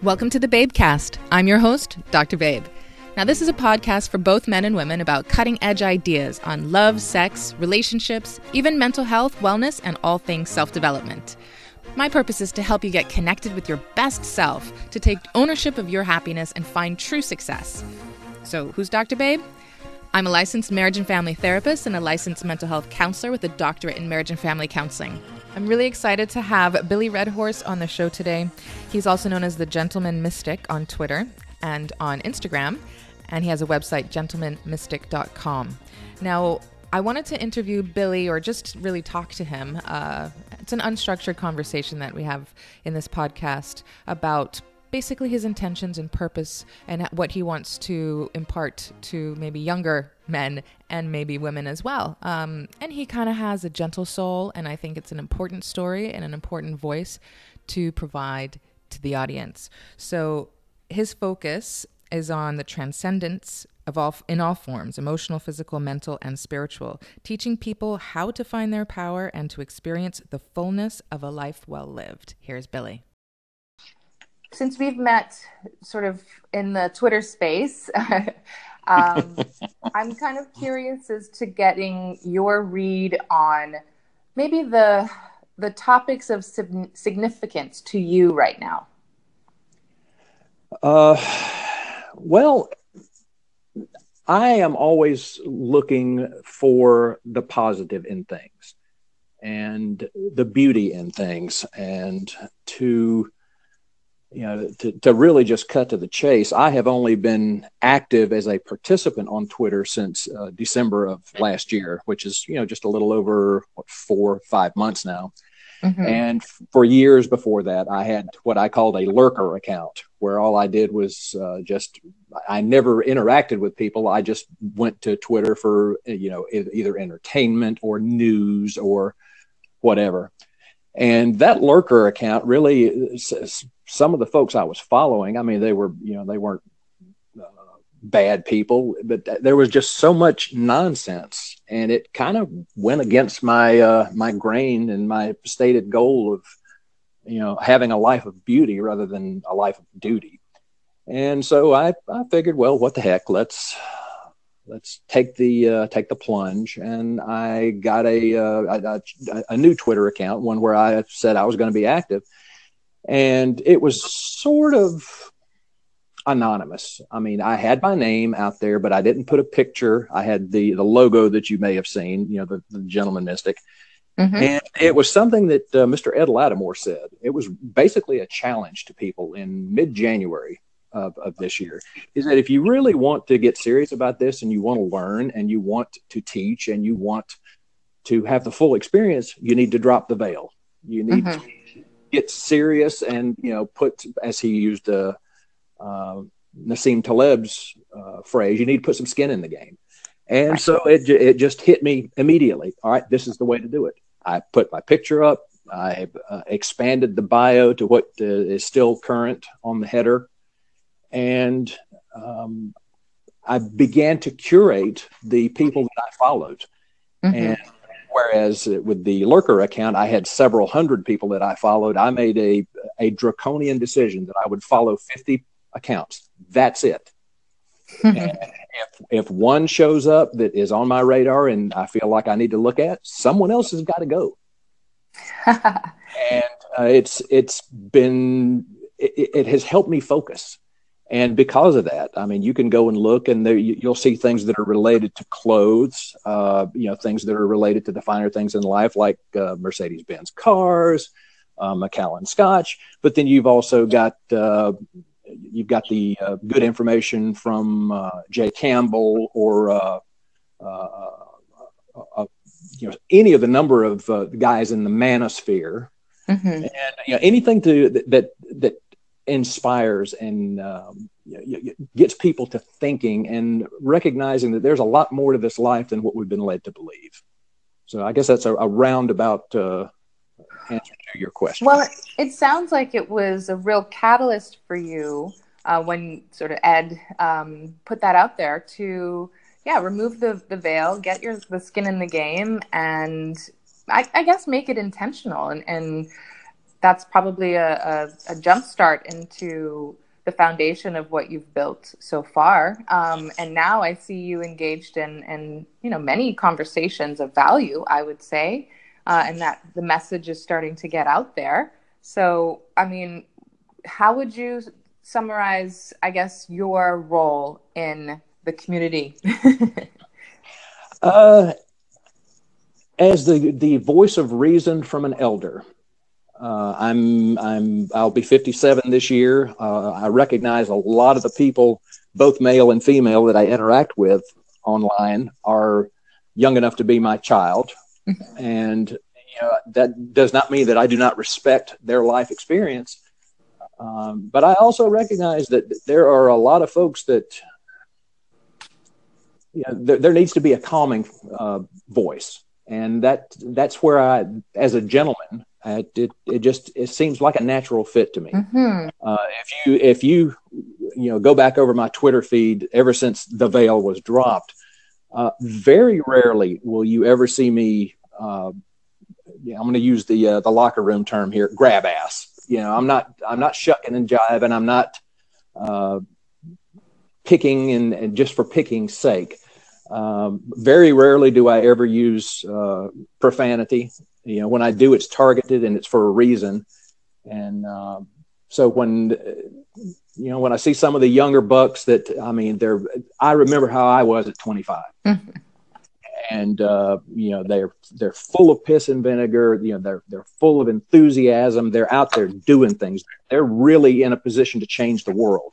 Welcome to the Babecast. I'm your host, Dr. Babe. Now, this is a podcast for both men and women about cutting edge ideas on love, sex, relationships, even mental health, wellness, and all things self development. My purpose is to help you get connected with your best self, to take ownership of your happiness, and find true success. So, who's Dr. Babe? I'm a licensed marriage and family therapist and a licensed mental health counselor with a doctorate in marriage and family counseling. I'm really excited to have Billy Red Horse on the show today. He's also known as the Gentleman Mystic on Twitter and on Instagram, and he has a website, gentlemanmystic.com. Now, I wanted to interview Billy or just really talk to him. Uh, it's an unstructured conversation that we have in this podcast about basically his intentions and purpose and what he wants to impart to maybe younger men and maybe women as well. Um, and he kind of has a gentle soul, and I think it's an important story and an important voice to provide to the audience. So his focus is on the transcendence of all in all forms emotional physical mental and spiritual teaching people how to find their power and to experience the fullness of a life well lived here's billy since we've met sort of in the Twitter space, um, I'm kind of curious as to getting your read on maybe the the topics of significance to you right now. Uh, well, I am always looking for the positive in things and the beauty in things and to you know, to, to really just cut to the chase, I have only been active as a participant on Twitter since uh, December of last year, which is, you know, just a little over what, four, five months now. Mm-hmm. And for years before that, I had what I called a lurker account, where all I did was uh, just, I never interacted with people. I just went to Twitter for, you know, either entertainment or news or whatever. And that lurker account really some of the folks I was following, I mean, they were, you know, they weren't uh, bad people, but there was just so much nonsense, and it kind of went against my uh, my grain and my stated goal of, you know, having a life of beauty rather than a life of duty. And so I, I figured, well, what the heck, let's let's take the uh, take the plunge. And I got a, uh, a, a new Twitter account, one where I said I was going to be active and it was sort of anonymous. I mean, I had my name out there, but I didn't put a picture. I had the the logo that you may have seen, you know, the, the gentleman mystic. Mm-hmm. And it was something that uh, Mr. Ed Latimore said. It was basically a challenge to people in mid January of, of this year is that if you really want to get serious about this and you want to learn and you want to teach and you want to have the full experience, you need to drop the veil. You need mm-hmm. to get serious and you know put as he used uh, uh, Nassim Taleb's uh, phrase, you need to put some skin in the game. And so it it just hit me immediately. All right, this is the way to do it. I put my picture up. I uh, expanded the bio to what uh, is still current on the header, and um, I began to curate the people that I followed. Mm-hmm. And Whereas with the lurker account, I had several hundred people that I followed. I made a, a draconian decision that I would follow 50 accounts. That's it. if, if one shows up that is on my radar and I feel like I need to look at, someone else has got to go. and uh, it's it's been it, it, has helped me focus and because of that, I mean, you can go and look, and there you, will see things that are related to clothes, uh, you know, things that are related to the finer things in life, like uh, Mercedes Benz cars, uh, Macallan Scotch. But then you've also got uh, you've got the uh, good information from uh, Jay Campbell or uh, you know any of the number of guys in the manosphere. Mm-hmm. And you know anything to that that inspires and um, gets people to thinking and recognizing that there's a lot more to this life than what we've been led to believe. So I guess that's a, a roundabout uh, answer to your question. Well, it sounds like it was a real catalyst for you uh, when sort of Ed um, put that out there to, yeah, remove the, the veil, get your the skin in the game, and I, I guess make it intentional and, and that's probably a, a, a jump start into the foundation of what you've built so far. Um, and now I see you engaged in, in, you know, many conversations of value, I would say, uh, and that the message is starting to get out there. So, I mean, how would you summarize, I guess, your role in the community? uh, as the the voice of reason from an elder. Uh, I'm I'm I'll be 57 this year. Uh, I recognize a lot of the people, both male and female, that I interact with online are young enough to be my child, and you know, that does not mean that I do not respect their life experience. Um, but I also recognize that there are a lot of folks that you know, there, there needs to be a calming uh, voice, and that that's where I, as a gentleman, uh, it it just it seems like a natural fit to me. Mm-hmm. Uh, if you if you you know go back over my Twitter feed ever since the veil was dropped, uh, very rarely will you ever see me. Uh, yeah, I'm going to use the uh, the locker room term here, grab ass. You know, I'm not I'm not shucking and jiving. I'm not uh, picking and, and just for picking's sake. Um, very rarely do I ever use uh, profanity. You know, when I do, it's targeted and it's for a reason. And uh, so when you know when I see some of the younger bucks that I mean, they're I remember how I was at 25. Mm-hmm. And uh, you know they're they're full of piss and vinegar. You know they're they're full of enthusiasm. They're out there doing things. They're really in a position to change the world.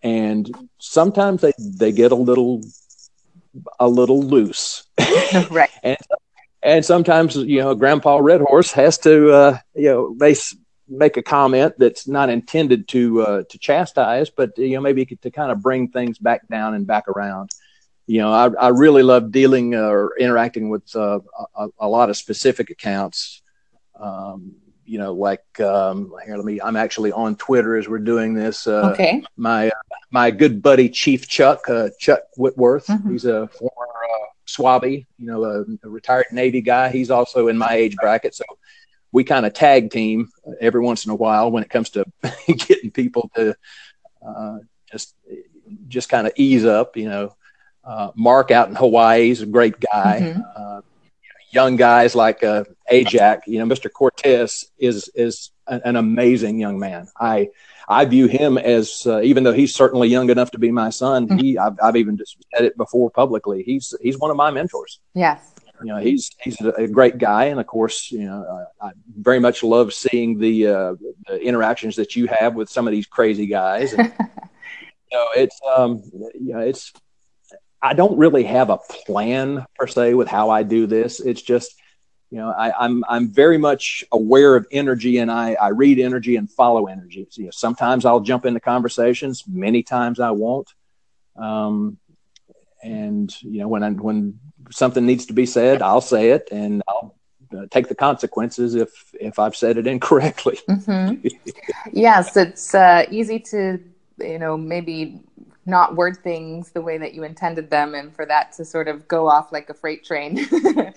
And sometimes they they get a little a little loose. right. and and sometimes you know Grandpa Red Horse has to uh, you know make make a comment that's not intended to uh, to chastise, but you know maybe to kind of bring things back down and back around. You know, I, I really love dealing uh, or interacting with uh, a, a, lot of specific accounts. Um, you know, like um, here, let me. I'm actually on Twitter as we're doing this. Uh, okay. My my good buddy Chief Chuck uh, Chuck Whitworth. Mm-hmm. He's a former uh, Swabby, you know, a, a, retired Navy guy. He's also in my age bracket, so we kind of tag team every once in a while when it comes to getting people to uh, just just kind of ease up. You know, uh, Mark out in Hawaii is a great guy. Mm-hmm. Uh, young guys like uh, Ajax, you know, Mr. Cortez is is an amazing young man. I I view him as uh, even though he's certainly young enough to be my son. Mm-hmm. He I've, I've, even just said it before publicly. He's he's one of my mentors. Yes. You know, he's he's a, great guy, and of course, you know, uh, I very much love seeing the, uh, the, interactions that you have with some of these crazy guys. And, you know, it's um, you know, it's I don't really have a plan per se with how I do this. It's just you know I, am I'm, I'm very much aware of energy and I, I read energy and follow energy. So, you know, sometimes i'll jump into conversations many times i won't. Um, and you know when I, when something needs to be said i'll say it and i'll uh, take the consequences if if i've said it incorrectly. Mm-hmm. yes it's uh, easy to you know maybe not word things the way that you intended them and for that to sort of go off like a freight train. yeah,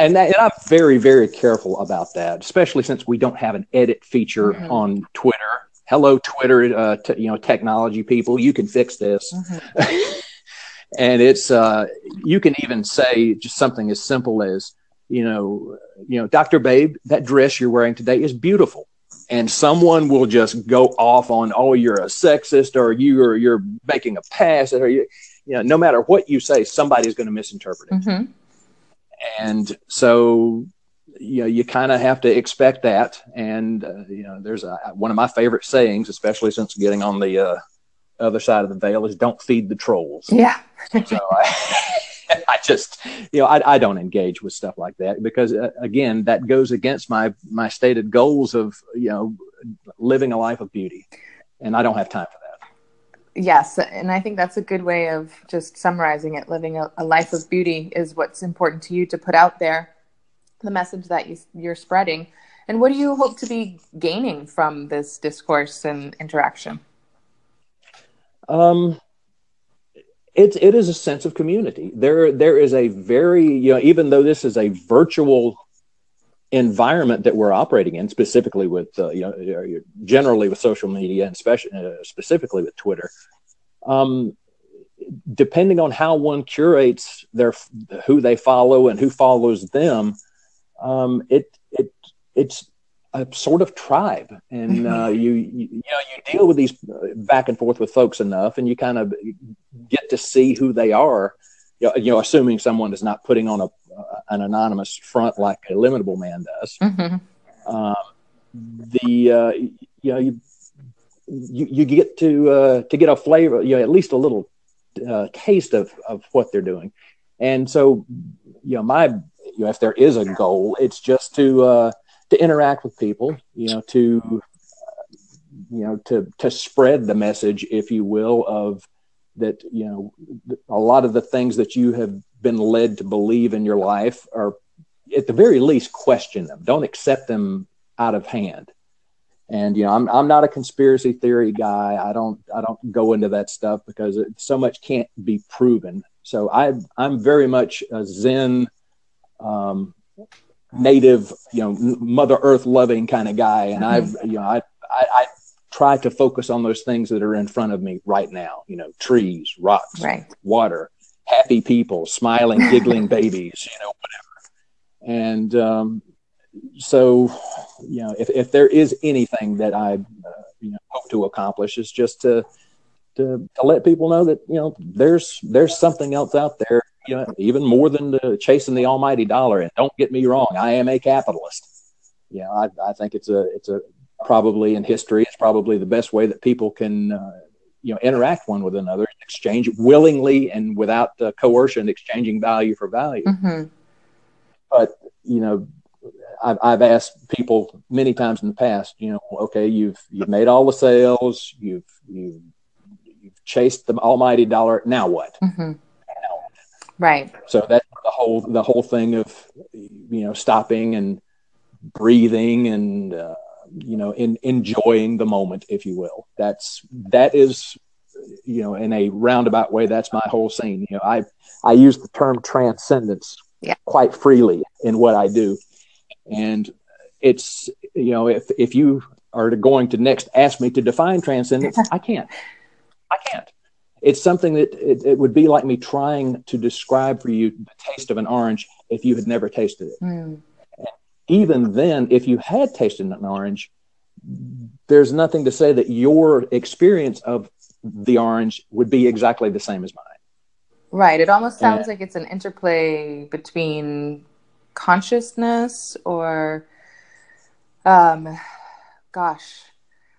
and, that, and, I'm very, very careful about that, especially since we don't have an edit feature mm-hmm. on Twitter. Hello, Twitter, uh, t- you know, technology people, you can fix this. Mm-hmm. and it's, uh, you can even say just something as simple as, you know, you know, Dr. Babe, that dress you're wearing today is beautiful and someone will just go off on, oh, you're a sexist or you are you're making a pass or you, you know, no matter what you say, somebody's going to misinterpret it. Mm-hmm. And so, you know, you kind of have to expect that. And uh, you know, there's a, one of my favorite sayings, especially since getting on the uh, other side of the veil, is "Don't feed the trolls." Yeah. so I, I just, you know, I, I don't engage with stuff like that because, uh, again, that goes against my my stated goals of, you know, living a life of beauty, and I don't have time for that. Yes, and I think that's a good way of just summarizing it. Living a, a life of beauty is what's important to you to put out there, the message that you, you're spreading. And what do you hope to be gaining from this discourse and interaction? Um, it, it is a sense of community. There, there is a very, you know, even though this is a virtual environment that we're operating in, specifically with uh, you know generally with social media and especially uh, specifically with Twitter, um, depending on how one curates their who they follow and who follows them, um, it it it's a sort of tribe, and uh, you, you, you know you deal with these back and forth with folks enough, and you kind of get to see who they are. You know, you know assuming someone is not putting on a uh, an anonymous front like Illimitable Man does. Mm-hmm. Um, the uh, you know you, you, you get to uh, to get a flavor, you know, at least a little uh, taste of of what they're doing, and so you know my you know if there is a goal, it's just to uh, to interact with people, you know, to you know to to spread the message, if you will, of that you know a lot of the things that you have been led to believe in your life are at the very least question them. Don't accept them out of hand. And you know i'm i'm not a conspiracy theory guy. I don't i don't go into that stuff because it, so much can't be proven. So i i'm very much a zen um, native you know mother earth loving kind of guy and mm-hmm. i've you know I, I i try to focus on those things that are in front of me right now you know trees rocks right. water happy people smiling giggling babies you know whatever and um, so you know if, if there is anything that i uh, you know hope to accomplish is just to, to to let people know that you know there's there's something else out there you know even more than the chasing the almighty dollar and don't get me wrong i am a capitalist you know i, I think it's a it's a probably in history it's probably the best way that people can uh, you know interact one with another exchange willingly and without uh, coercion exchanging value for value mm-hmm. but you know I've, I've asked people many times in the past, you know, okay, you've you've made all the sales, you've you've, you've chased the almighty dollar. Now what? Mm-hmm. Right. So that's the whole the whole thing of you know stopping and breathing and uh, you know in enjoying the moment, if you will. That's that is you know in a roundabout way. That's my whole scene. You know, I I use the term transcendence yeah. quite freely in what I do and it's, you know, if, if you are going to next ask me to define transcendence, I can't. I can't. It's something that it, it, would be like me trying to describe for you the taste of an orange if you had never tasted it. Mm. Even then, if you had tasted an orange, there's nothing to say that your experience of the orange would be exactly the same as mine. Right. It almost sounds and, like it's an interplay between consciousness or um gosh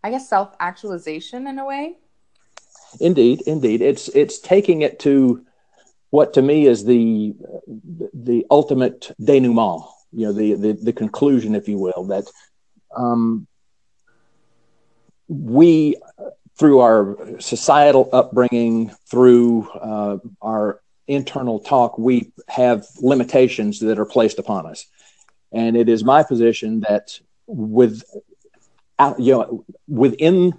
i guess self actualization in a way indeed indeed it's it's taking it to what to me is the the ultimate denouement you know the the, the conclusion if you will that um we through our societal upbringing through uh, our internal talk, we have limitations that are placed upon us. And it is my position that with you know within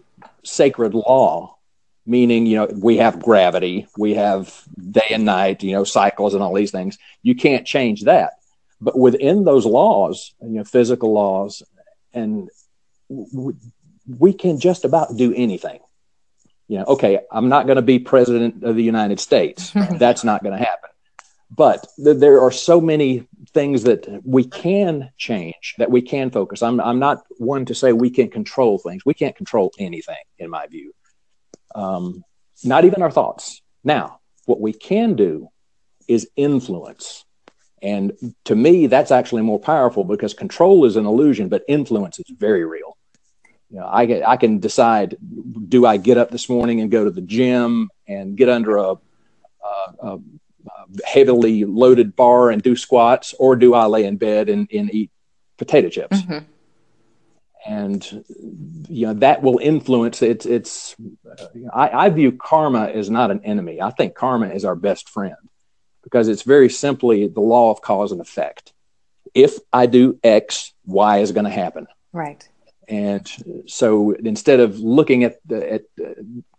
sacred law, meaning you know we have gravity, we have day and night, you know cycles and all these things. You can't change that. But within those laws, you know physical laws, and we can just about do anything you know, okay, I'm not going to be president of the United States. That's not going to happen. But th- there are so many things that we can change, that we can focus. I'm, I'm not one to say we can control things. We can't control anything, in my view, um, not even our thoughts. Now, what we can do is influence. And to me, that's actually more powerful because control is an illusion, but influence is very real you know, I get, I can decide, do I get up this morning and go to the gym and get under a, a, a heavily loaded bar and do squats, or do I lay in bed and, and eat potato chips? Mm-hmm. And you know that will influence it's it's. I, I view karma as not an enemy. I think karma is our best friend because it's very simply the law of cause and effect. If I do X, Y is going to happen. Right. And so instead of looking at the at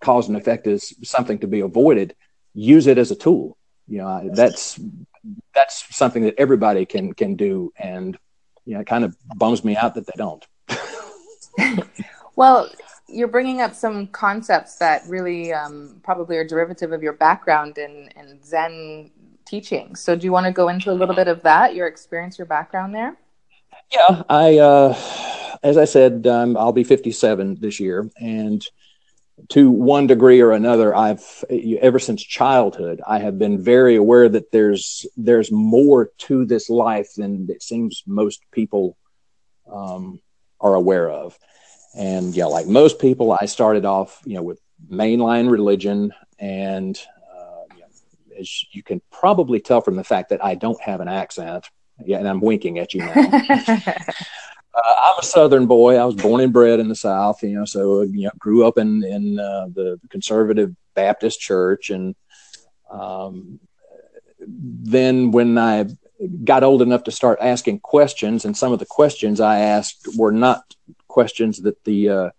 cause and effect as something to be avoided, use it as a tool. You know, that's that's something that everybody can can do. And you know, it kind of bums me out that they don't. well, you're bringing up some concepts that really um, probably are derivative of your background in, in Zen teaching. So, do you want to go into a little bit of that, your experience, your background there? Yeah, I, uh, as I said, um, I'll be 57 this year, and to one degree or another, I've ever since childhood, I have been very aware that there's there's more to this life than it seems most people um, are aware of. And yeah, like most people, I started off, you know, with mainline religion, and uh, you know, as you can probably tell from the fact that I don't have an accent, yeah, and I'm winking at you now. uh, I'm a Southern boy. I was born and bred in the South, you know, so you know, grew up in in uh, the conservative Baptist church, and um, then when I got old enough to start asking questions, and some of the questions I asked were not questions that the uh,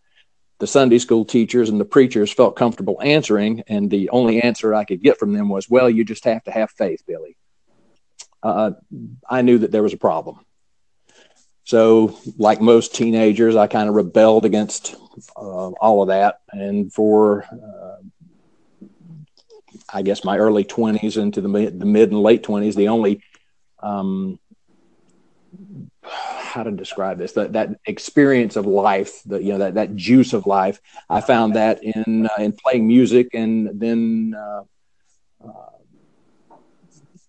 the Sunday school teachers and the preachers felt comfortable answering, and the only answer I could get from them was, "Well, you just have to have faith, Billy." Uh, I knew that there was a problem so, like most teenagers, I kind of rebelled against uh, all of that. And for, uh, I guess, my early 20s into the the mid and late 20s, the only, um, how to describe this, that, that experience of life, the, you know, that, that juice of life, I found that in, uh, in playing music and then, uh, uh,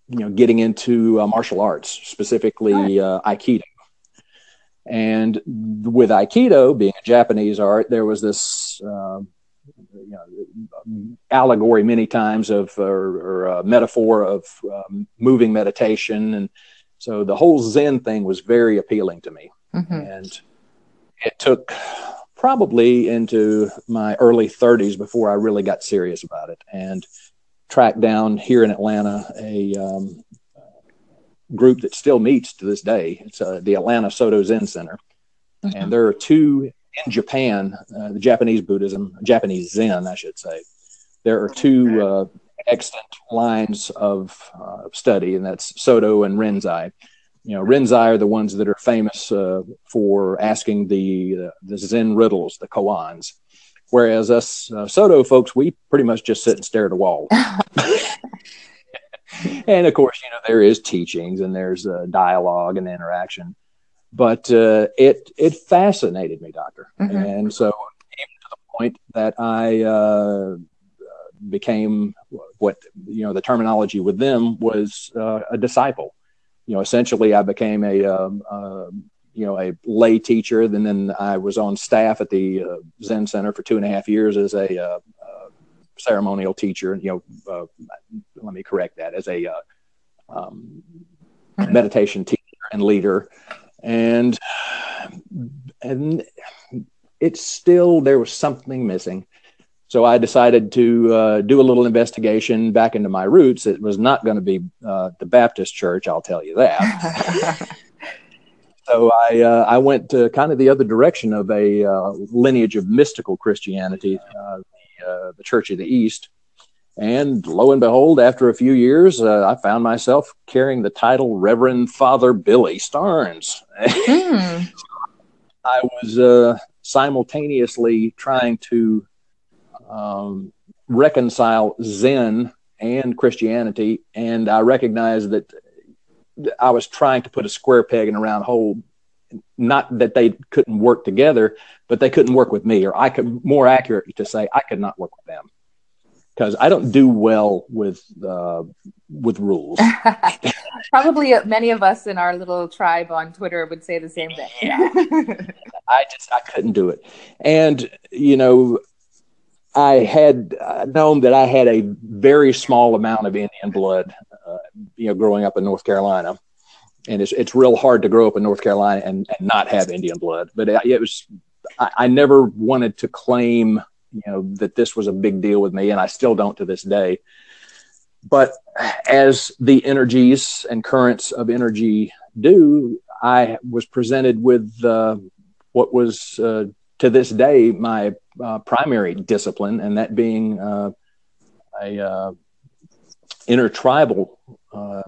you know, getting into uh, martial arts, specifically Aikido. And with Aikido being a Japanese art, there was this uh, you know, allegory many times of or, or metaphor of um, moving meditation, and so the whole Zen thing was very appealing to me. Mm-hmm. And it took probably into my early 30s before I really got serious about it and tracked down here in Atlanta a um, group that still meets to this day. It's uh, the Atlanta Soto Zen Center. Mm-hmm. And there are two in Japan, uh, the Japanese Buddhism, Japanese Zen, I should say. There are two uh, extant lines of uh, study, and that's Soto and Rinzai. You know, Rinzai are the ones that are famous uh, for asking the the Zen riddles, the koans. Whereas us uh, Soto folks, we pretty much just sit and stare at a wall. and of course, you know, there is teachings and there's uh, dialogue and interaction, but uh, it it fascinated me, doctor, mm-hmm. and so even to the point that I uh, became what you know the terminology with them was uh, a disciple. You know, essentially, I became a um, uh, you know a lay teacher. And then I was on staff at the uh, Zen Center for two and a half years as a ceremonial teacher. You know, uh, let me correct that as a uh, um, meditation teacher and leader, and and it's still there was something missing. So I decided to uh, do a little investigation back into my roots. It was not going to be uh, the Baptist church, I'll tell you that. so I uh, I went to kind of the other direction of a uh, lineage of mystical Christianity, uh, uh, the Church of the East. And lo and behold, after a few years, uh, I found myself carrying the title Reverend Father Billy Starnes. Hmm. I was uh, simultaneously trying to um, reconcile Zen and Christianity, and I recognized that I was trying to put a square peg in a round hole not that they couldn't work together, but they couldn't work with me, or I could more accurately to say I could not work with them because I don't do well with uh, with rules. Probably many of us in our little tribe on Twitter would say the same thing. Yeah. I just I couldn't do it, and you know. I had known that I had a very small amount of Indian blood, uh, you know, growing up in North Carolina and it's it's real hard to grow up in North Carolina and, and not have Indian blood. But it, it was I, I, never wanted to claim you know that this was a big deal with me, and I still don't to this day. But as the energies and currents of energy do, I was presented with uh, what was uh, to this day my uh, primary discipline, and that being uh, a uh, intertribal uh,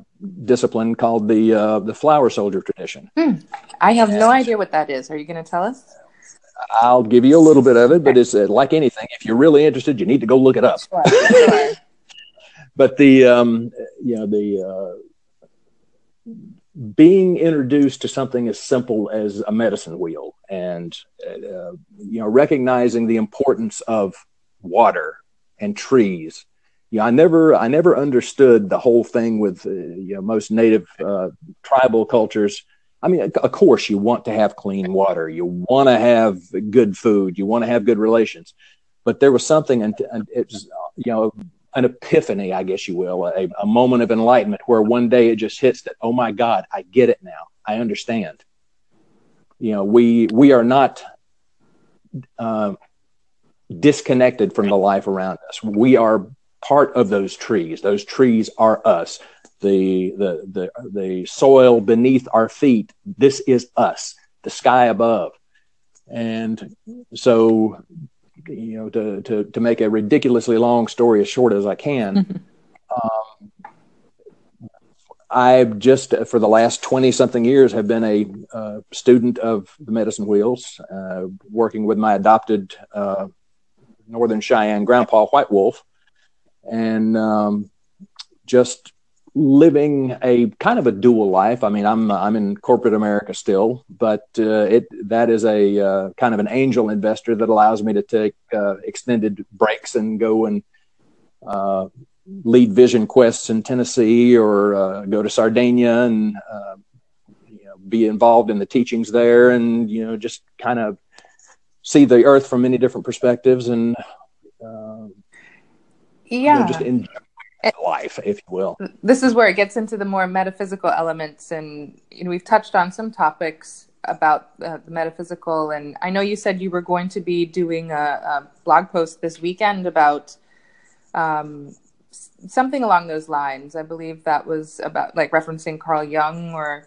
discipline called the uh, the flower soldier tradition. Hmm. I have no idea what that is. Are you going to tell us? I'll give you a little bit of it, but it's uh, like anything. If you're really interested, you need to go look it up. Sure, sure. but the um, you know the uh, being introduced to something as simple as a medicine wheel, and uh, you know recognizing the importance of water and trees. You know, I never I never understood the whole thing with uh, you know most native uh, tribal cultures. I mean, of course, you want to have clean water, you want to have good food, you want to have good relations, but there was something, and it was, you know an epiphany, I guess you will, a, a, moment of enlightenment where one day it just hits that, oh my God, I get it now. I understand. You know, we we are not uh, disconnected from the life around us. We are part of those trees. Those trees are us. The the the the soil beneath our feet. This is us. The sky above. And so you know, to, to, to make a ridiculously long story as short as I can, um, I've just, for the last 20 something years, have been a uh, student of the Medicine Wheels, uh, working with my adopted uh, Northern Cheyenne grandpa, White Wolf, and um, just living a kind of a dual life. I mean, I'm I'm in corporate America still, but uh, it that is a uh, kind of an angel investor that allows me to take uh, extended breaks and go and uh, lead vision quests in Tennessee or uh, go to Sardinia and uh, you know, be involved in the teachings there, and you know just kind of see the earth from many different perspectives and yeah, you know, just enjoy life, if you will. This is where it gets into the more metaphysical elements, and you know we've touched on some topics about uh, the metaphysical. And I know you said you were going to be doing a, a blog post this weekend about um, something along those lines. I believe that was about like referencing Carl Jung or.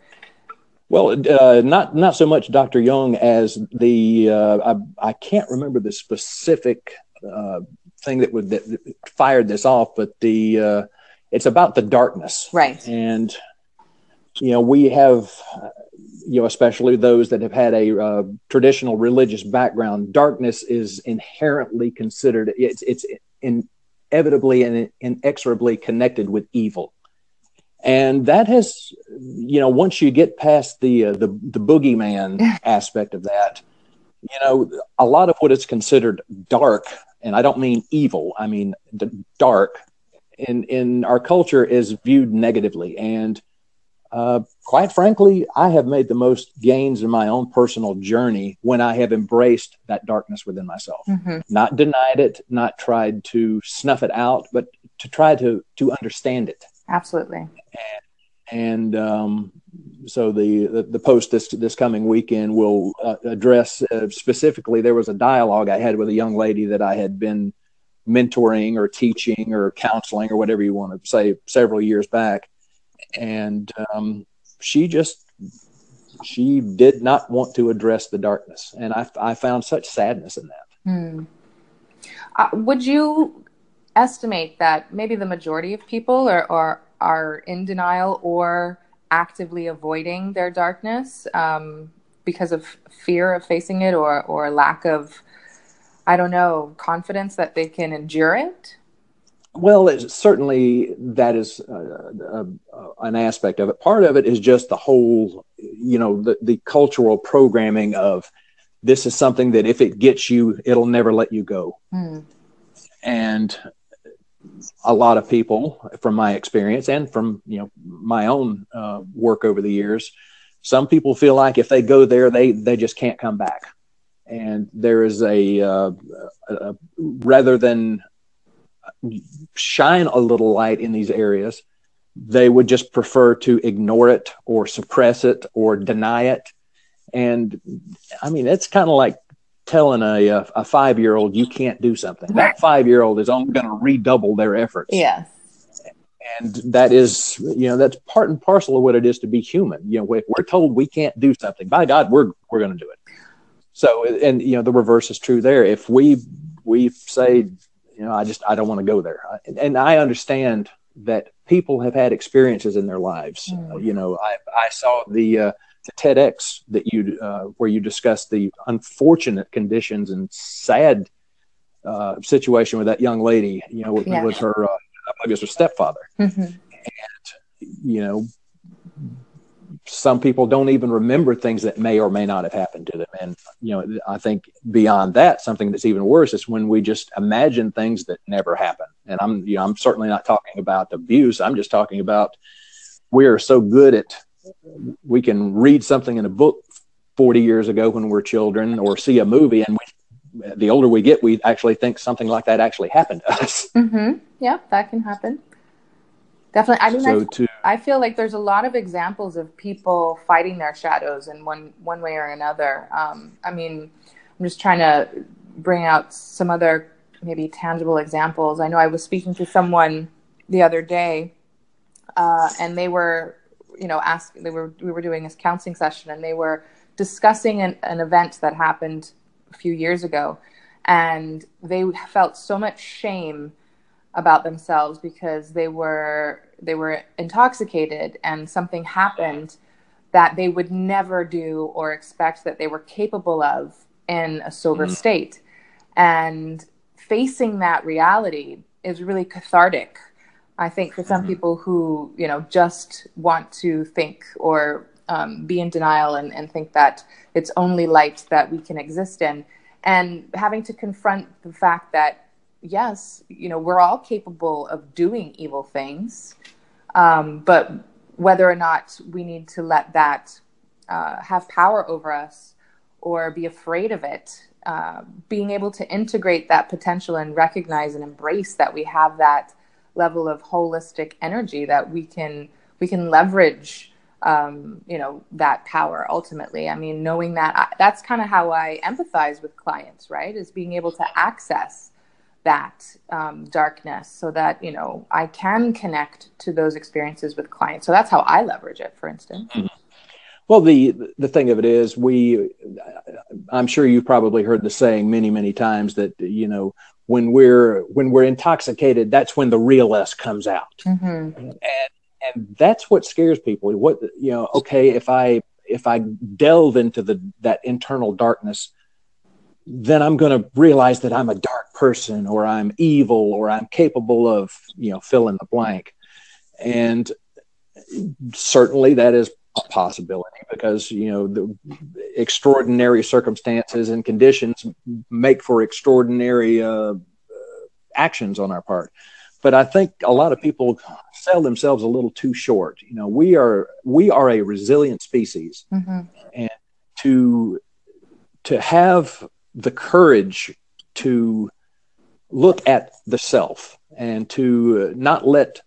Well, uh, not not so much Dr. Jung as the uh, I, I can't remember the specific uh, thing that would that fired this off, but the uh, it's about the darkness, right? And you know, we have you know, especially those that have had a uh, traditional religious background, darkness is inherently considered it's it's inevitably and inexorably connected with evil. And that has, you know, once you get past the uh, the the boogeyman aspect of that, you know, a lot of what is considered dark and I don't mean evil, I mean dark, in in our culture is viewed negatively. And uh, quite frankly, I have made the most gains in my own personal journey when I have embraced that darkness within myself, mm-hmm. not denied it, not tried to snuff it out, but to try to to understand it. Absolutely. And, and um, so the, the, the post this this coming weekend will uh, address uh, specifically. There was a dialogue I had with a young lady that I had been mentoring or teaching or counseling or whatever you want to say several years back, and um, she just she did not want to address the darkness, and I I found such sadness in that. Hmm. Uh, would you estimate that maybe the majority of people are, are are in denial or actively avoiding their darkness um, because of fear of facing it or, or lack of, I don't know, confidence that they can endure it? Well, certainly that is uh, uh, an aspect of it. Part of it is just the whole, you know, the, the cultural programming of this is something that if it gets you, it'll never let you go. Mm. And a lot of people, from my experience and from you know my own uh, work over the years, some people feel like if they go there, they they just can't come back. And there is a, uh, a, a rather than shine a little light in these areas, they would just prefer to ignore it or suppress it or deny it. And I mean, it's kind of like telling a, a, a five year old you can't do something. That five year old is only going to redouble their efforts. Yeah. And that is, you know, that's part and parcel of what it is to be human. You know, if we're told we can't do something, by God, we're we're going to do it. So, and you know, the reverse is true there. If we we say, you know, I just I don't want to go there, and I understand that people have had experiences in their lives. Mm. Uh, you know, I, I saw the, uh, the TEDx that you uh, where you discussed the unfortunate conditions and sad uh, situation with that young lady. You know, with, yeah. with her, uh, I guess her stepfather, mm-hmm. and you know, some people don't even remember things that may or may not have happened to them. And, you know, I think beyond that, something that's even worse is when we just imagine things that never happen. And I'm, you know, I'm certainly not talking about abuse. I'm just talking about we are so good at, we can read something in a book 40 years ago when we're children or see a movie and we, the older we get, we actually think something like that actually happened to us. Mm-hmm. Yeah, that can happen. Definitely. I mean, so I, to, I feel like there's a lot of examples of people fighting their shadows in one one way or another. Um, I mean, I'm just trying to bring out some other maybe tangible examples. I know I was speaking to someone the other day, uh, and they were, you know, asked. They were we were doing a counseling session, and they were discussing an, an event that happened a few years ago, and they felt so much shame about themselves because they were they were intoxicated and something happened that they would never do or expect that they were capable of in a sober mm-hmm. state and facing that reality is really cathartic i think for some mm-hmm. people who you know just want to think or um, be in denial and, and think that it's only light that we can exist in and having to confront the fact that yes, you know, we're all capable of doing evil things, um, but whether or not we need to let that uh, have power over us or be afraid of it, uh, being able to integrate that potential and recognize and embrace that we have that level of holistic energy that we can we can leverage um, you know that power ultimately. I mean knowing that I, that's kind of how i empathize with clients right is being able to access that um, darkness so that you know i can connect to those experiences with clients. So that's how i leverage it for instance. Mm-hmm. well the the thing of it is we i'm sure you've probably heard the saying many many times that you know when we're when we're intoxicated that's when the real us comes out mm-hmm. and and that's what scares people what you know okay if i if i delve into the that internal darkness then I'm going to realize that I'm a dark person or I'm evil or I'm capable of, you know, fill in the blank. And certainly that is possibility because, you know, the extraordinary circumstances and conditions make for extraordinary uh, actions on our part. But I think a lot of people sell themselves a little too short. You know, we are we are a resilient species, mm-hmm. and to to have the courage to look at the self and to not let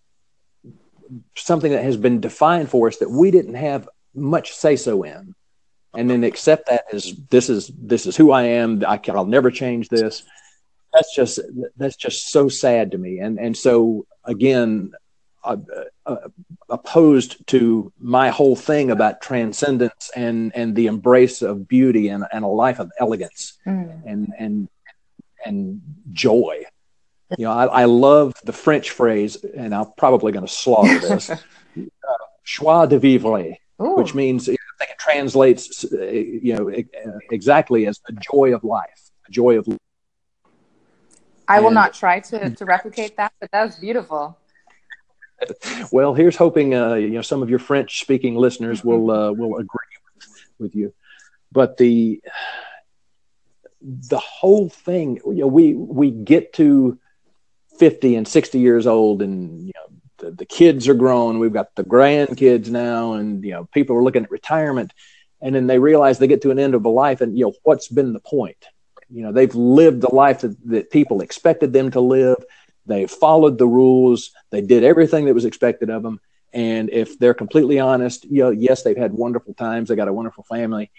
something that has been defined for us that we didn't have much say so in and then accept that as this is this is who i am i can i'll never change this that's just that's just so sad to me and and so again uh, uh, opposed to my whole thing about transcendence and and the embrace of beauty and, and a life of elegance mm. and and and joy. You know, I, I, love the French phrase, and I'm probably going to slaughter this: uh, "joie de vivre," Ooh. which means I think it translates, uh, you know, exactly as the joy of life, the joy of. I will and, not try to to replicate that, but that was beautiful well, here's hoping uh, you know some of your French speaking listeners will uh, will agree with you. But the the whole thing, you know, we we get to 50 and 60 years old and you know the, the kids are grown we've got the grandkids now and you know people are looking at retirement and then they realize they get to an end of a life and you know what's been the point you know they've lived the life that, that people expected them to live they followed the rules. They did everything that was expected of them. And if they're completely honest, you know, yes, they've had wonderful times. They got a wonderful family,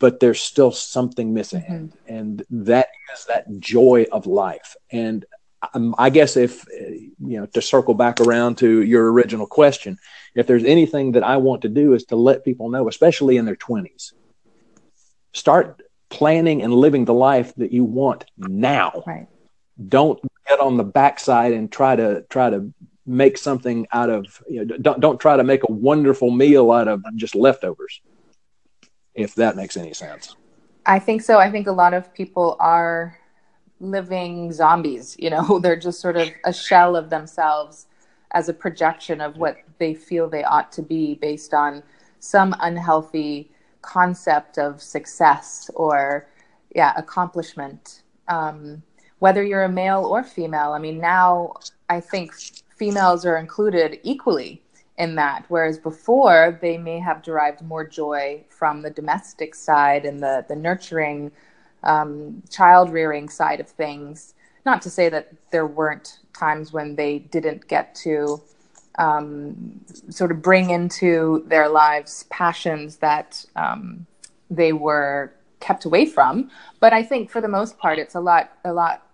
but there's still something missing. Mm-hmm. And that is that joy of life. And um, I guess if, you know, to circle back around to your original question, if there's anything that I want to do is to let people know, especially in their 20s, start planning and living the life that you want now. Right. Don't get on the backside and try to try to make something out of you know, don't don't try to make a wonderful meal out of just leftovers if that makes any sense i think so i think a lot of people are living zombies you know they're just sort of a shell of themselves as a projection of what they feel they ought to be based on some unhealthy concept of success or yeah accomplishment. Um, whether you're a male or female i mean now i think females are included equally in that whereas before they may have derived more joy from the domestic side and the the nurturing um, child rearing side of things not to say that there weren't times when they didn't get to um, sort of bring into their lives passions that um, they were kept away from. But I think for the most part, it's a lot a lot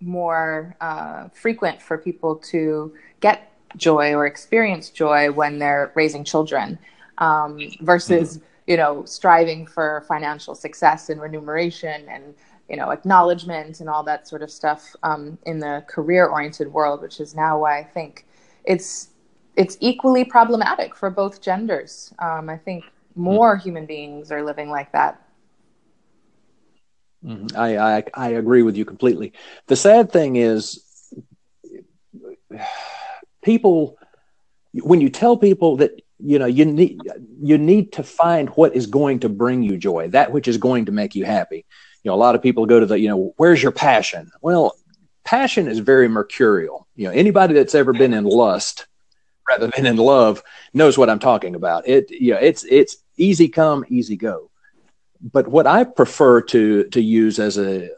more uh, frequent for people to get joy or experience joy when they're raising children um, versus mm-hmm. You know striving for financial success and remuneration and you know acknowledgement and all that sort of stuff um, in the career oriented world which is now why i think it's it's equally problematic for both genders. Um, I think more mm human beings are living like that. mm I, I I agree with you completely. The sad thing is, people when you tell people that you know you need you need to find what is going to bring you joy, that which is going to make you happy. You know, a lot of people go to the you know, where's your passion? Well, passion is very mercurial. You know, anybody that's ever been in lust rather than in love knows what I'm talking about. It you know it's it's easy come easy go. But what I prefer to to use as a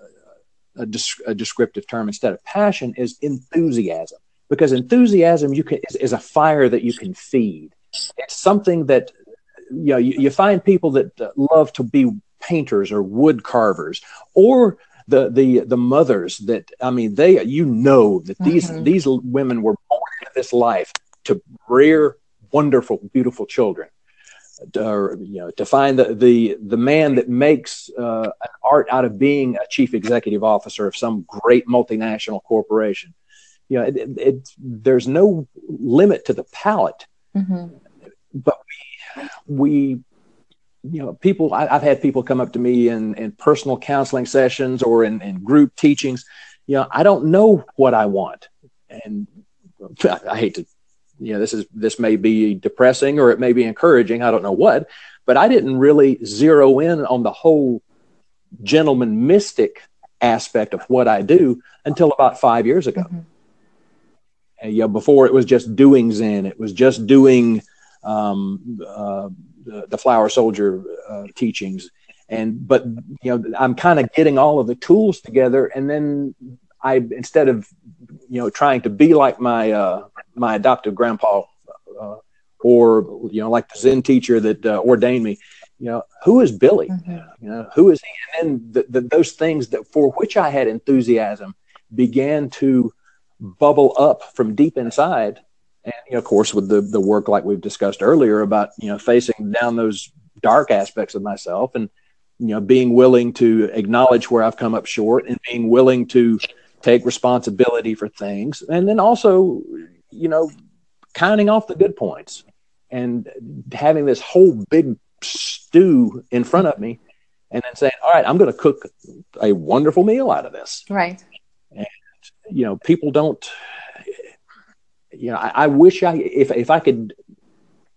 a, a descriptive term instead of passion is enthusiasm because enthusiasm you can is, is, a fire that you can feed. It's something that you know you, you find people that love to be painters or wood carvers or the the the mothers that I mean they you know that these mm-hmm. these women were born into this life to rear wonderful, beautiful children. Uh, you know, to find the the the man that makes uh, an art out of being a chief executive officer of some great multinational corporation. You know, it, it, it there's no limit to the palette, mm-hmm. But we, we, you know, people. I, have had people come up to me in in personal counseling sessions or in, in group teachings. You know, I don't know what I want, and I hate to you know this is this may be depressing or it may be encouraging i don't know what but i didn't really zero in on the whole gentleman mystic aspect of what i do until about five years ago mm-hmm. and, you know before it was just doing zen it was just doing um, uh, the, the, flower soldier uh, teachings. And but you know i'm kind of getting all of the tools together. And then i instead of you know trying to be like my uh, my adoptive grandpa uh, or you know like the zen teacher that uh, ordained me you know who is billy? Mm-hmm. you know who is he? And then the, the, those things that for which i had enthusiasm began to bubble up from deep inside and you know, of course with the the work like we've discussed earlier about you know facing down those dark aspects of myself and you know being willing to acknowledge where i've come up short and being willing to take responsibility for things and then also you know, counting off the good points and having this whole big stew in front of me and then saying, all right, I'm going to cook a wonderful meal out of this. Right. And, you know, people don't, you know, I, I wish I, if, if I could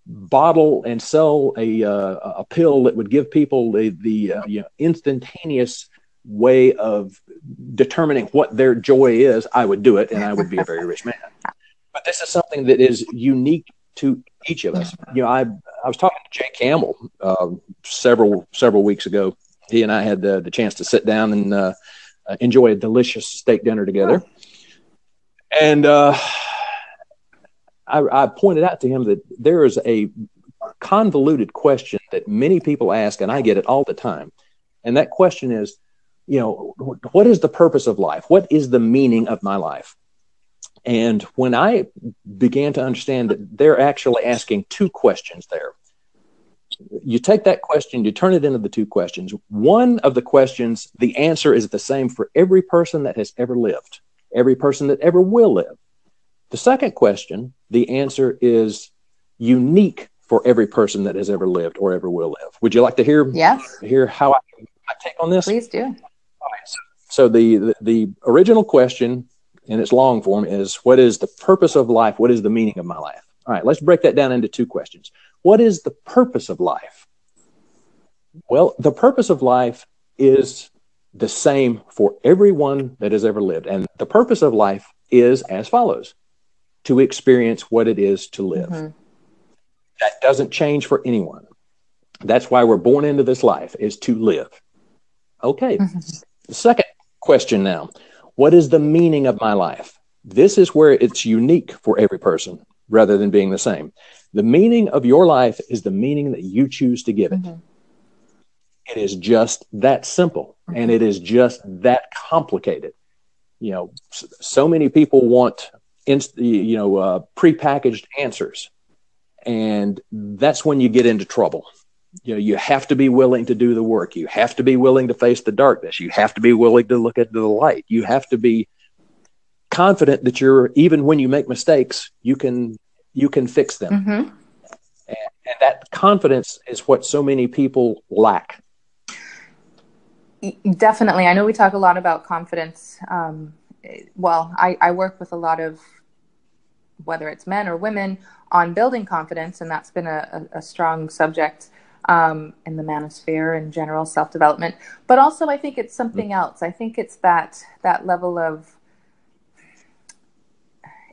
bottle and sell a, uh, a pill that would give people the, the uh, you know, instantaneous way of determining what their joy is, I would do it and I would be a very rich man but this is something that is unique to each of us. You know, I I was talking to Jay Campbell uh, several several weeks ago. He and I had the, the chance to sit down and uh, enjoy a delicious steak dinner together. And uh, I, I pointed out to him that there is a convoluted question that many people ask, and I get it all the time. And that question is, you know, what is the purpose of life? What is the meaning of my life? And when I began to understand that they're actually asking two questions there, you take that question, you turn it into the two questions. One of the questions, the answer is the same for every person that has ever lived, every person that ever will live. The second question, the answer is unique for every person that has ever lived or ever will live. Would you like to hear yes. hear how I, I take on this? Please do. so, so the, the the original question in its long form is what is the purpose of life? What is the meaning of my life? All right, let's break that down into two questions. What is the purpose of life? Well, the purpose of life is the same for everyone that has ever lived. And the purpose of life is as follows to experience what it is to live. Mm-hmm. That doesn't change for anyone. That's why we're born into this life is to live. Okay. Mm-hmm. The second question now. What is the meaning of my life? This is where it's unique for every person rather than being the same. The meaning of your life is the meaning that you choose to give it. Mm-hmm. It is just that simple mm-hmm. and it is just that complicated. You know, so many people want, inst- you know, uh, prepackaged answers. And that's when you get into trouble. You know, you have to be willing to do the work. You have to be willing to face the darkness. You have to be willing to look into the light. You have to be confident that you're even when you make mistakes, you can you can fix them. Mm-hmm. And, and that confidence is what so many people lack. Definitely. I know we talk a lot about confidence. Um, well, I, I work with a lot of, whether it's men or women, on building confidence, and that's been a, a, a strong subject um, in the manosphere and general, self development. But also, I think it's something mm-hmm. else. I think it's that that level of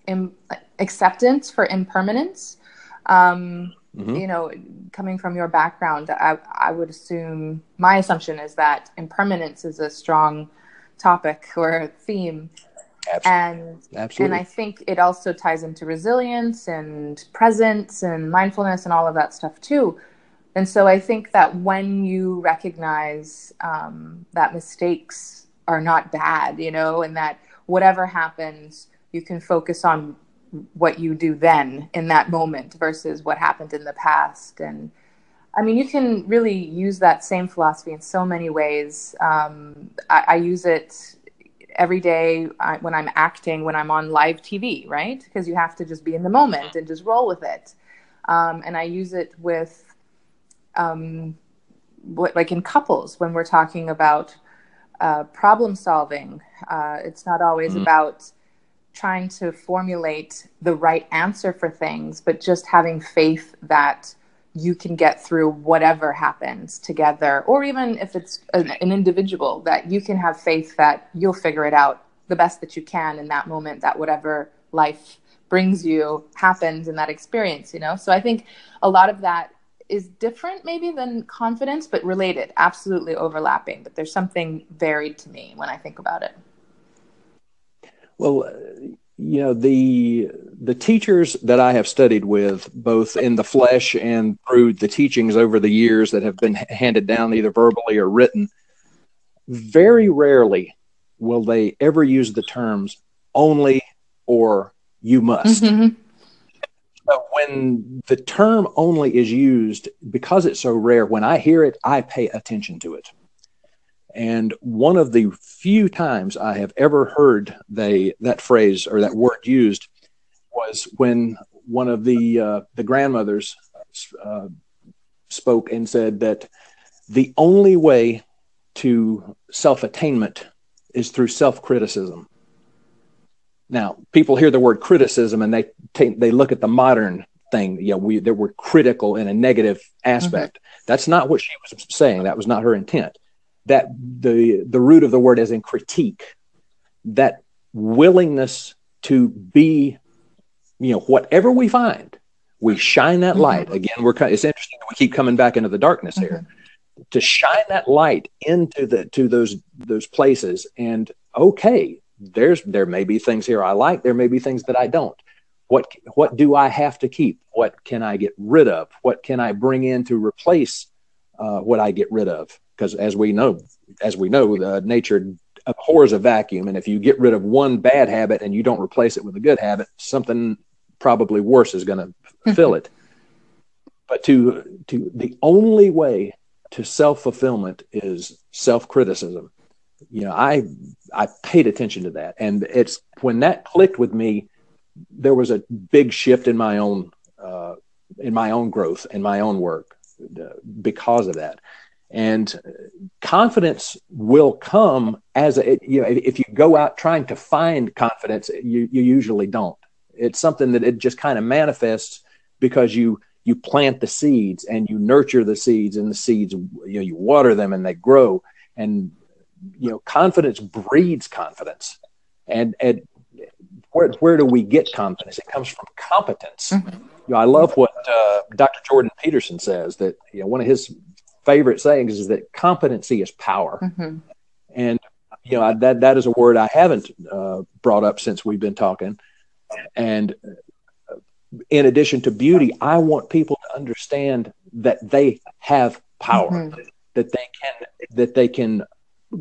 Im- acceptance for impermanence. Um, mm-hmm. You know, coming from your background, I, I would assume my assumption is that impermanence is a strong topic or theme. Absolutely. And Absolutely. and I think it also ties into resilience and presence and mindfulness and all of that stuff too. And so I think that when you recognize um, that mistakes are not bad, you know, and that whatever happens, you can focus on what you do then in that moment versus what happened in the past and i mean you can really use that same philosophy in so many ways. Um, I, I, use it every day when i'm acting when i'm on live tv right? Because you have to just be in the moment and just roll with it. Um, and i use it with um, what, like in couples when we're talking about uh, problem solving uh, it's not always mm-hmm. about trying to formulate the right answer for things, but just having faith that you can get through whatever happens together, or even if it's an, an, individual, that you can have faith that you'll figure it out the best that you can in that moment, that whatever life brings you happens in that experience, you know? So I think a lot of that is different maybe than confidence, but related, absolutely overlapping. But there's something varied to me when I think about it. Well, uh, you know the the teachers that I have studied with, both in the flesh and through the teachings over the years that have been handed down either verbally or written, very rarely will they ever use the terms only or you must. Mm-hmm. But when the term only is used, because it's so rare, when I hear it, I pay attention to it. And one of the few times I have ever heard they that phrase or that word used was when one of the uh, the grandmothers uh, spoke and said that the only way to self attainment is through self criticism. Now, people hear the word criticism and they take, they look at the modern thing. You know, we that we're critical in a negative aspect. Mm-hmm. That's not what she was saying. That was not her intent that the the root of the word is in critique that willingness to be you know whatever we find we shine that mm-hmm. light. Again we're it's interesting we keep coming back into the darkness mm-hmm. here to shine that light into the to those those places and okay there's there may be things here i like there may be things that i don't. What what do i have to keep? What can i get rid of? What can i bring in to replace uh, what i get rid of? Because as we know, as we know, uh, nature abhors a vacuum, and if you get rid of one bad habit and you don't replace it with a good habit, something probably worse is going to fill it. But to to the only way to self fulfillment is self criticism. You know, I I paid attention to that, and it's when that clicked with me. there was a big shift in my own uh, in my own growth in my own work uh, because of that. And confidence will come as a, you know if you go out trying to find confidence, you you usually don't. It's something that it just kind of manifests because you you plant the seeds and you nurture the seeds and the seeds you know you water them and they grow. And you know confidence breeds confidence. And and where, where do we get confidence? It comes from competence. Mm-hmm. you know i love what uh, dr jordan peterson says that you know one of his favorite sayings is that competency is power. Mm-hmm. and you know that that is a word i haven't uh, brought up since we've been talking and in addition to beauty, I want people to understand that they have power, mm-hmm. that they can that they can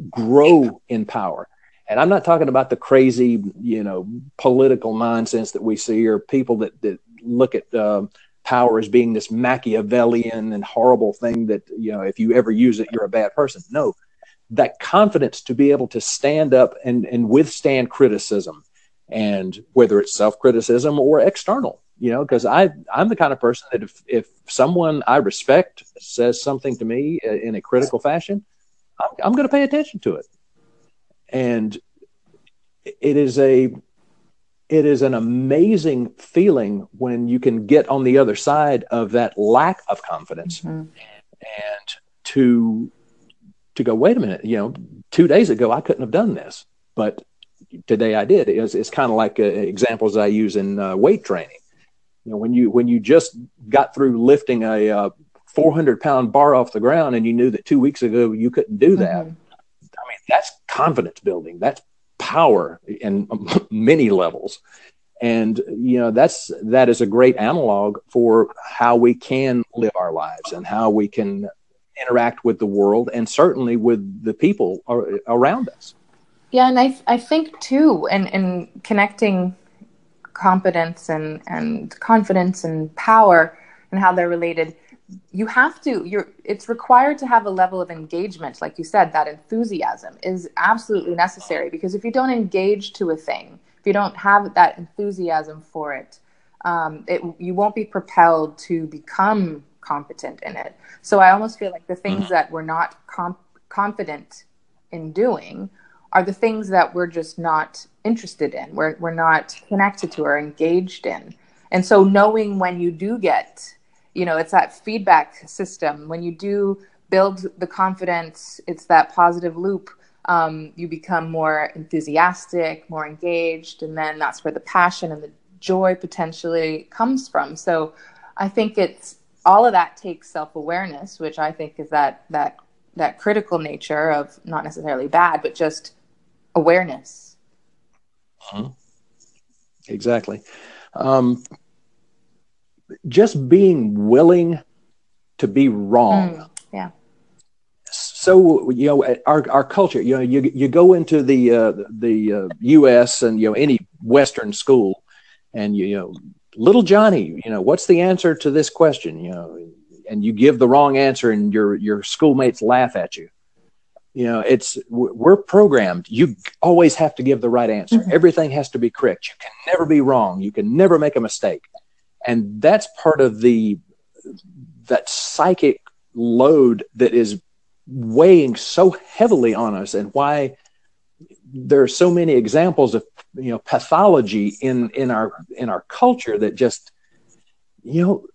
grow in power. And I'm not talking about the crazy, you know, political nonsense that we see, or people that that look at uh, power as being this Machiavellian and horrible thing that you know, if you ever use it, you're a bad person. No, that confidence to be able to stand up and and withstand criticism, and whether it's self criticism or external you know because i i'm the kind of person that if if someone i respect says something to me in a critical fashion i'm, I'm going to pay attention to it and it is a it is an amazing feeling when you can get on the other side of that lack of confidence mm-hmm. and to to go wait a minute you know two days ago i couldn't have done this but today i did it's, it's kind of like uh, examples i use in uh, weight training you know, when you when you just got through lifting a uh, 400 pound bar off the ground and you knew that two weeks ago you couldn't do that. Mm-hmm. I mean, that's confidence building. That's power in many levels. And you know that's that is a great analog for how we can live our lives and how we can interact with the world and certainly with the people around us. Yeah, and I I think too, and and connecting competence and, and confidence and power and how they're related you have to you're it's required to have a level of engagement like you said that enthusiasm is absolutely necessary because if you don't engage to a thing if you don't have that enthusiasm for it um, it you won't be propelled to become competent in it so i almost feel like the things mm-hmm. that we're not comp- confident in doing are the things that we're just not interested in, we're, we're not connected to or engaged in. And so knowing when you do get, you know, it's that feedback system. When you do build the confidence, it's that positive loop. Um, you become more enthusiastic, more engaged, and then that's where the passion and the joy potentially comes from. So I think it's all of that takes self awareness, which I think is that that that critical nature of not necessarily bad, but just awareness. Mm-hmm. Exactly. Um, just being willing to be wrong. Mm, yeah. So you know our our culture. You know you you go into the uh, the uh, U.S. and you know any Western school, and you, you know little Johnny. You know what's the answer to this question? You know, and you give the wrong answer, and your your schoolmates laugh at you you know it's we're programmed. You always have to give the right answer. Mm-hmm. everything has to be correct. You can never be wrong. You can never make a mistake. And that's part of the that psychic load that is weighing so heavily on us and why there are so many examples of you know pathology in in our in our culture that just you know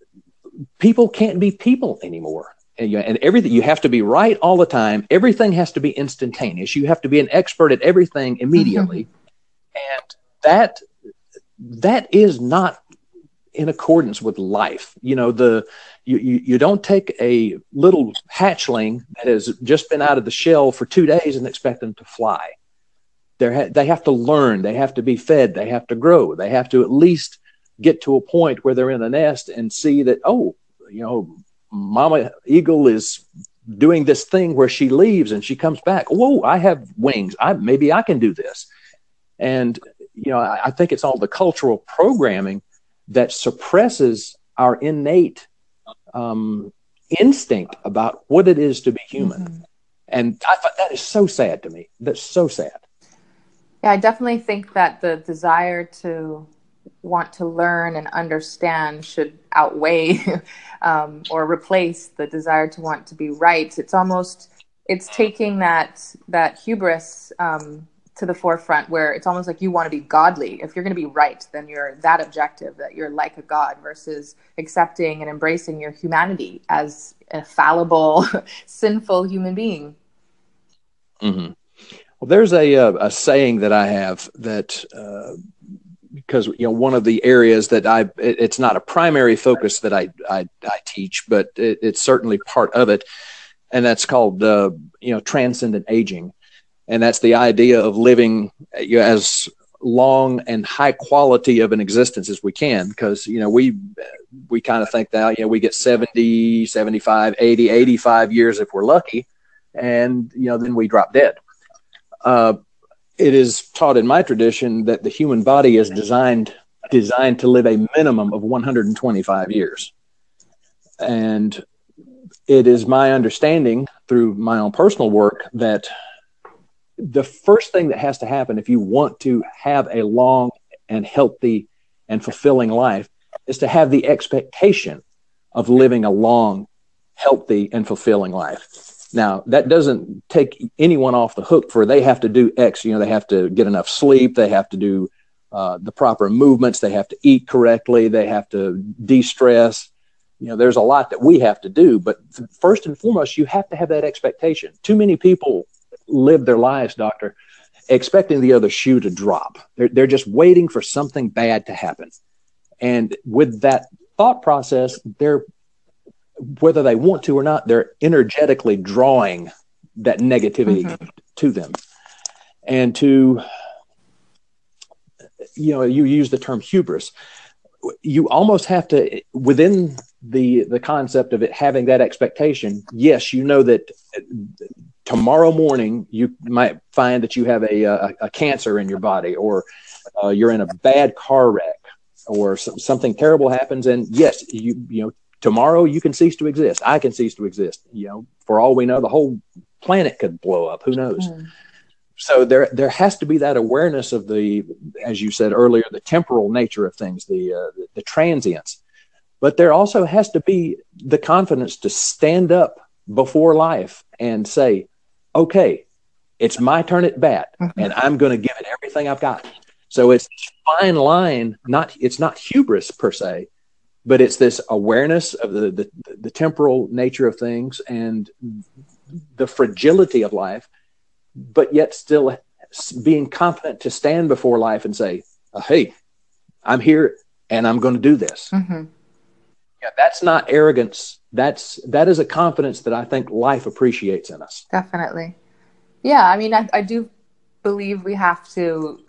people can't be people anymore and, everything you have to be right all the time. Everything has to be instantaneous. You have to be an expert at everything immediately. Mm-hmm. and that that is not in accordance with life. You know the you, you, you don't take a little hatchling that has just been out of the shell for two days and expect them to fly. They're, they have to learn. They have to be fed. They have to grow. They have to at least get to a point where they're in a nest and see that oh you know Mama Eagle is doing this thing where she leaves and she comes back. Whoa, I have wings. I maybe I can do this. And you know, I, I think it's all the cultural programming that suppresses our innate um, instinct about what it is to be human. Mm-hmm. And I thought that is so sad to me. That's so sad. Yeah, I definitely think that the desire to want to learn and understand should outweigh um, or replace the desire to want to be right. It's almost it's taking that that hubris um, to the forefront where it's almost like you want to be godly. If you're going to be right, then you're that objective that you're like a god versus accepting and embracing your humanity as a fallible, sinful human being. Mm-hmm. Well, there's a, a, uh, a saying that I have that uh, because you know one of the areas that I it, it's not a primary focus that I I, I teach, but it, it's certainly part of it, and that's called uh, you know transcendent aging. And that's the idea of living you know, as long and high quality of an existence as we can because you know we we kind of think that you know we get 70 75 80 85 years if we're lucky and you know then we drop dead. Uh, it is taught in my tradition that the human body is designed designed to live a minimum of 125 years and it is my understanding through my own personal work that the first thing that has to happen if you want to have a long and healthy and fulfilling life is to have the expectation of living a long, healthy, and fulfilling life. Now, that doesn't take anyone off the hook for they have to do X. You know, they have to get enough sleep, they have to do uh, the proper movements, they have to eat correctly, they have to de stress. You know, there's a lot that we have to do, but first and foremost, you have to have that expectation. Too many people live their lives, doctor, expecting the other shoe to drop. They're, they're just waiting for something bad to happen. And with that thought process, they're, whether they want to or not, they're energetically drawing that negativity mm-hmm. to them. And to, you know, you use the term hubris. You almost have to, within the the concept of it having that expectation yes you know that tomorrow morning you might find that you have a, a, a cancer in your body or uh, you're in a bad car wreck or some, something terrible happens and yes you you know tomorrow you can cease to exist i can cease to exist you know for all we know the whole planet could blow up who knows mm. so there there has to be that awareness of the as you said earlier the temporal nature of things the uh, the, the transience but there also has to be the confidence to stand up before life and say okay, it's my turn at bat, mm-hmm. and I'm going to give it everything I've got. So it's fine line. Not it's not hubris per se, but it's this awareness of the, the, the temporal nature of things and the fragility of life, but yet still being confident to stand before life and say, uh, "Hey, I'm here and I'm going to do this." Mm-hmm. Yeah, that's not arrogance that's that is a confidence that I think life appreciates in us. Definitely. Yeah, I mean, I, I do believe we have to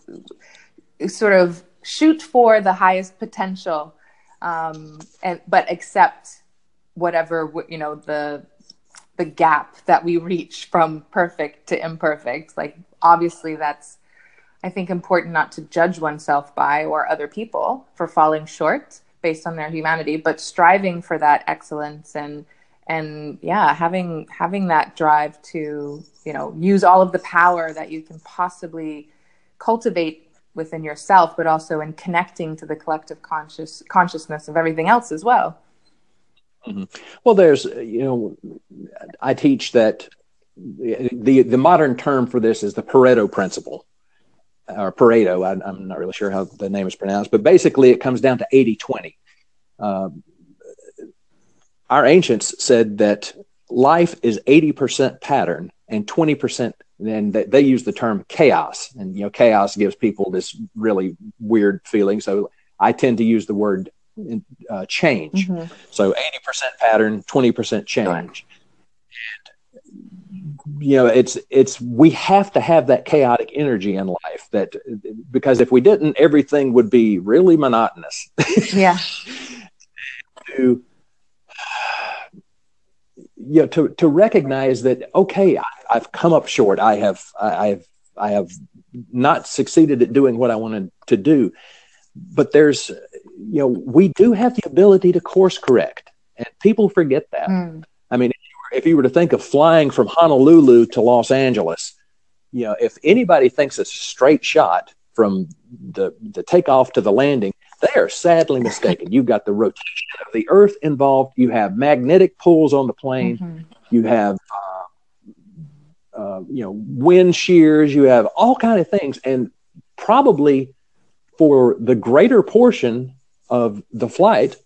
sort of shoot for the highest potential, um, and but accept whatever you know the the gap that we reach from perfect to imperfect. Like obviously, that's I think important not to judge oneself by or other people for falling short based on their humanity, but striving for that excellence and and yeah, having having that drive to you know use all of the power that you can possibly cultivate within yourself, but also in connecting to the collective conscious consciousness of everything else as well. Mm-hmm. Well, there's you know, I teach that the the modern term for this is the Pareto principle or Pareto. I, am not really sure how the name is pronounced, but basically it comes down to 80 20. Uh, our ancients said that life is 80% pattern and 20% and they use the term chaos. And you know chaos gives people this really weird feeling. So i tend to use the word uh, change. Mm-hmm. so 80% pattern 20% change. And you know it's it's we have to have that chaotic energy in life that because if we didn't everything would be really monotonous. Yeah. To you know to to recognize that okay I, have come up short. I have I, have i have not succeeded at doing what i wanted to do. But there's you know we do have the ability to course correct and people forget that. Mm. i mean if you were to think of flying from Honolulu to Los Angeles, you know, if anybody thinks it's a straight shot from the the takeoff to the landing, They are sadly mistaken. You've got the rotation of the Earth involved. You have magnetic pulls on the plane. Mm-hmm. You have, uh, uh, you know, wind shears. You have all kind of things, and probably for the greater portion of the flight,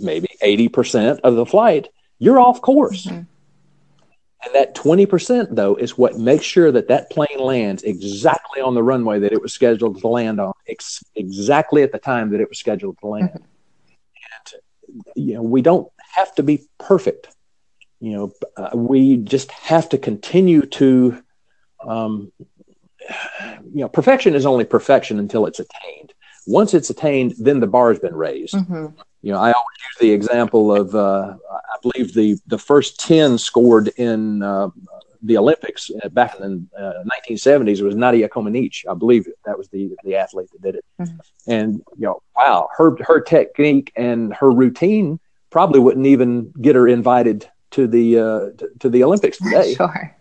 maybe eighty percent of the flight, you're off course. Mm-hmm. And that 20%, though, is what makes sure that that plane lands exactly on the runway that it was scheduled to land on, ex- exactly at the time that it was scheduled to land. And, you know, we don't have to be perfect. You know, uh, we just have to continue to, um, you know, perfection is only perfection until it's attained. Once it's attained, then the bar has been raised. Mm-hmm you know, I always use the example of uh, I believe the the first ten scored in uh, the Olympics back in the uh, 1970s was Nadia Comaneci. I believe that was the the athlete that did it. Mm-hmm. And you know, wow, her her technique and her routine probably wouldn't even get her invited to the uh, to, to the Olympics today. sure.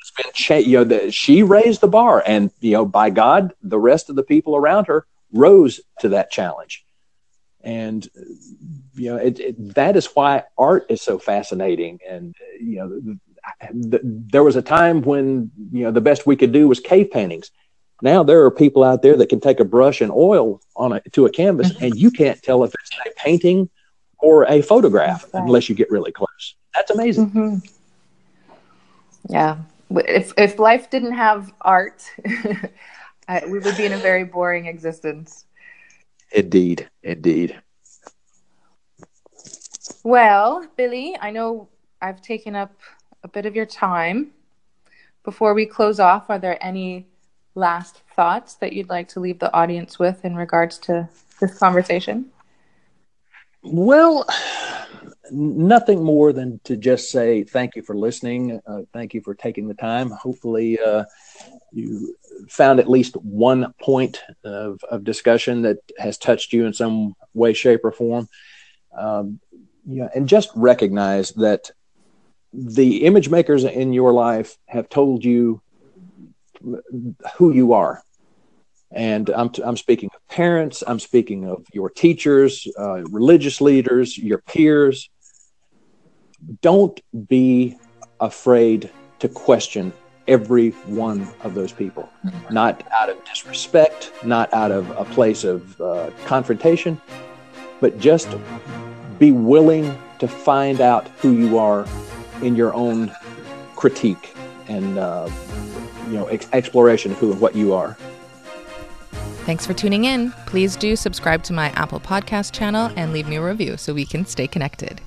it's been cha- you know the, she raised the bar, and you know by God, the rest of the people around her rose to that challenge and you know it, it, that is why art is so fascinating and you know the, the, there was a time when you know the best we could do was cave paintings now there are people out there that can take a brush and oil on a to a canvas mm-hmm. and you can't tell if it's a painting or a photograph right. unless you get really close that's amazing mm-hmm. yeah if if life didn't have art we would be in a very boring existence Indeed, indeed. Well, Billy, I know I've taken up a bit of your time. Before we close off, are there any last thoughts that you'd like to leave the audience with in regards to this conversation? Well, nothing more than to just say thank you for listening. Uh, thank you for taking the time. Hopefully, uh, you found at least one point of, of discussion that has touched you in some way, shape, or form. Um, yeah, and just recognize that the image makers in your life have told you who you are. And I'm, I'm speaking of parents, I'm speaking of your teachers, uh, religious leaders, your peers. Don't be afraid to question every one of those people, not out of disrespect, not out of a place of uh, confrontation, but just be willing to find out who you are in your own critique and uh, you know ex- exploration of who and what you are. Thanks for tuning in. Please do subscribe to my Apple Podcast channel and leave me a review so we can stay connected.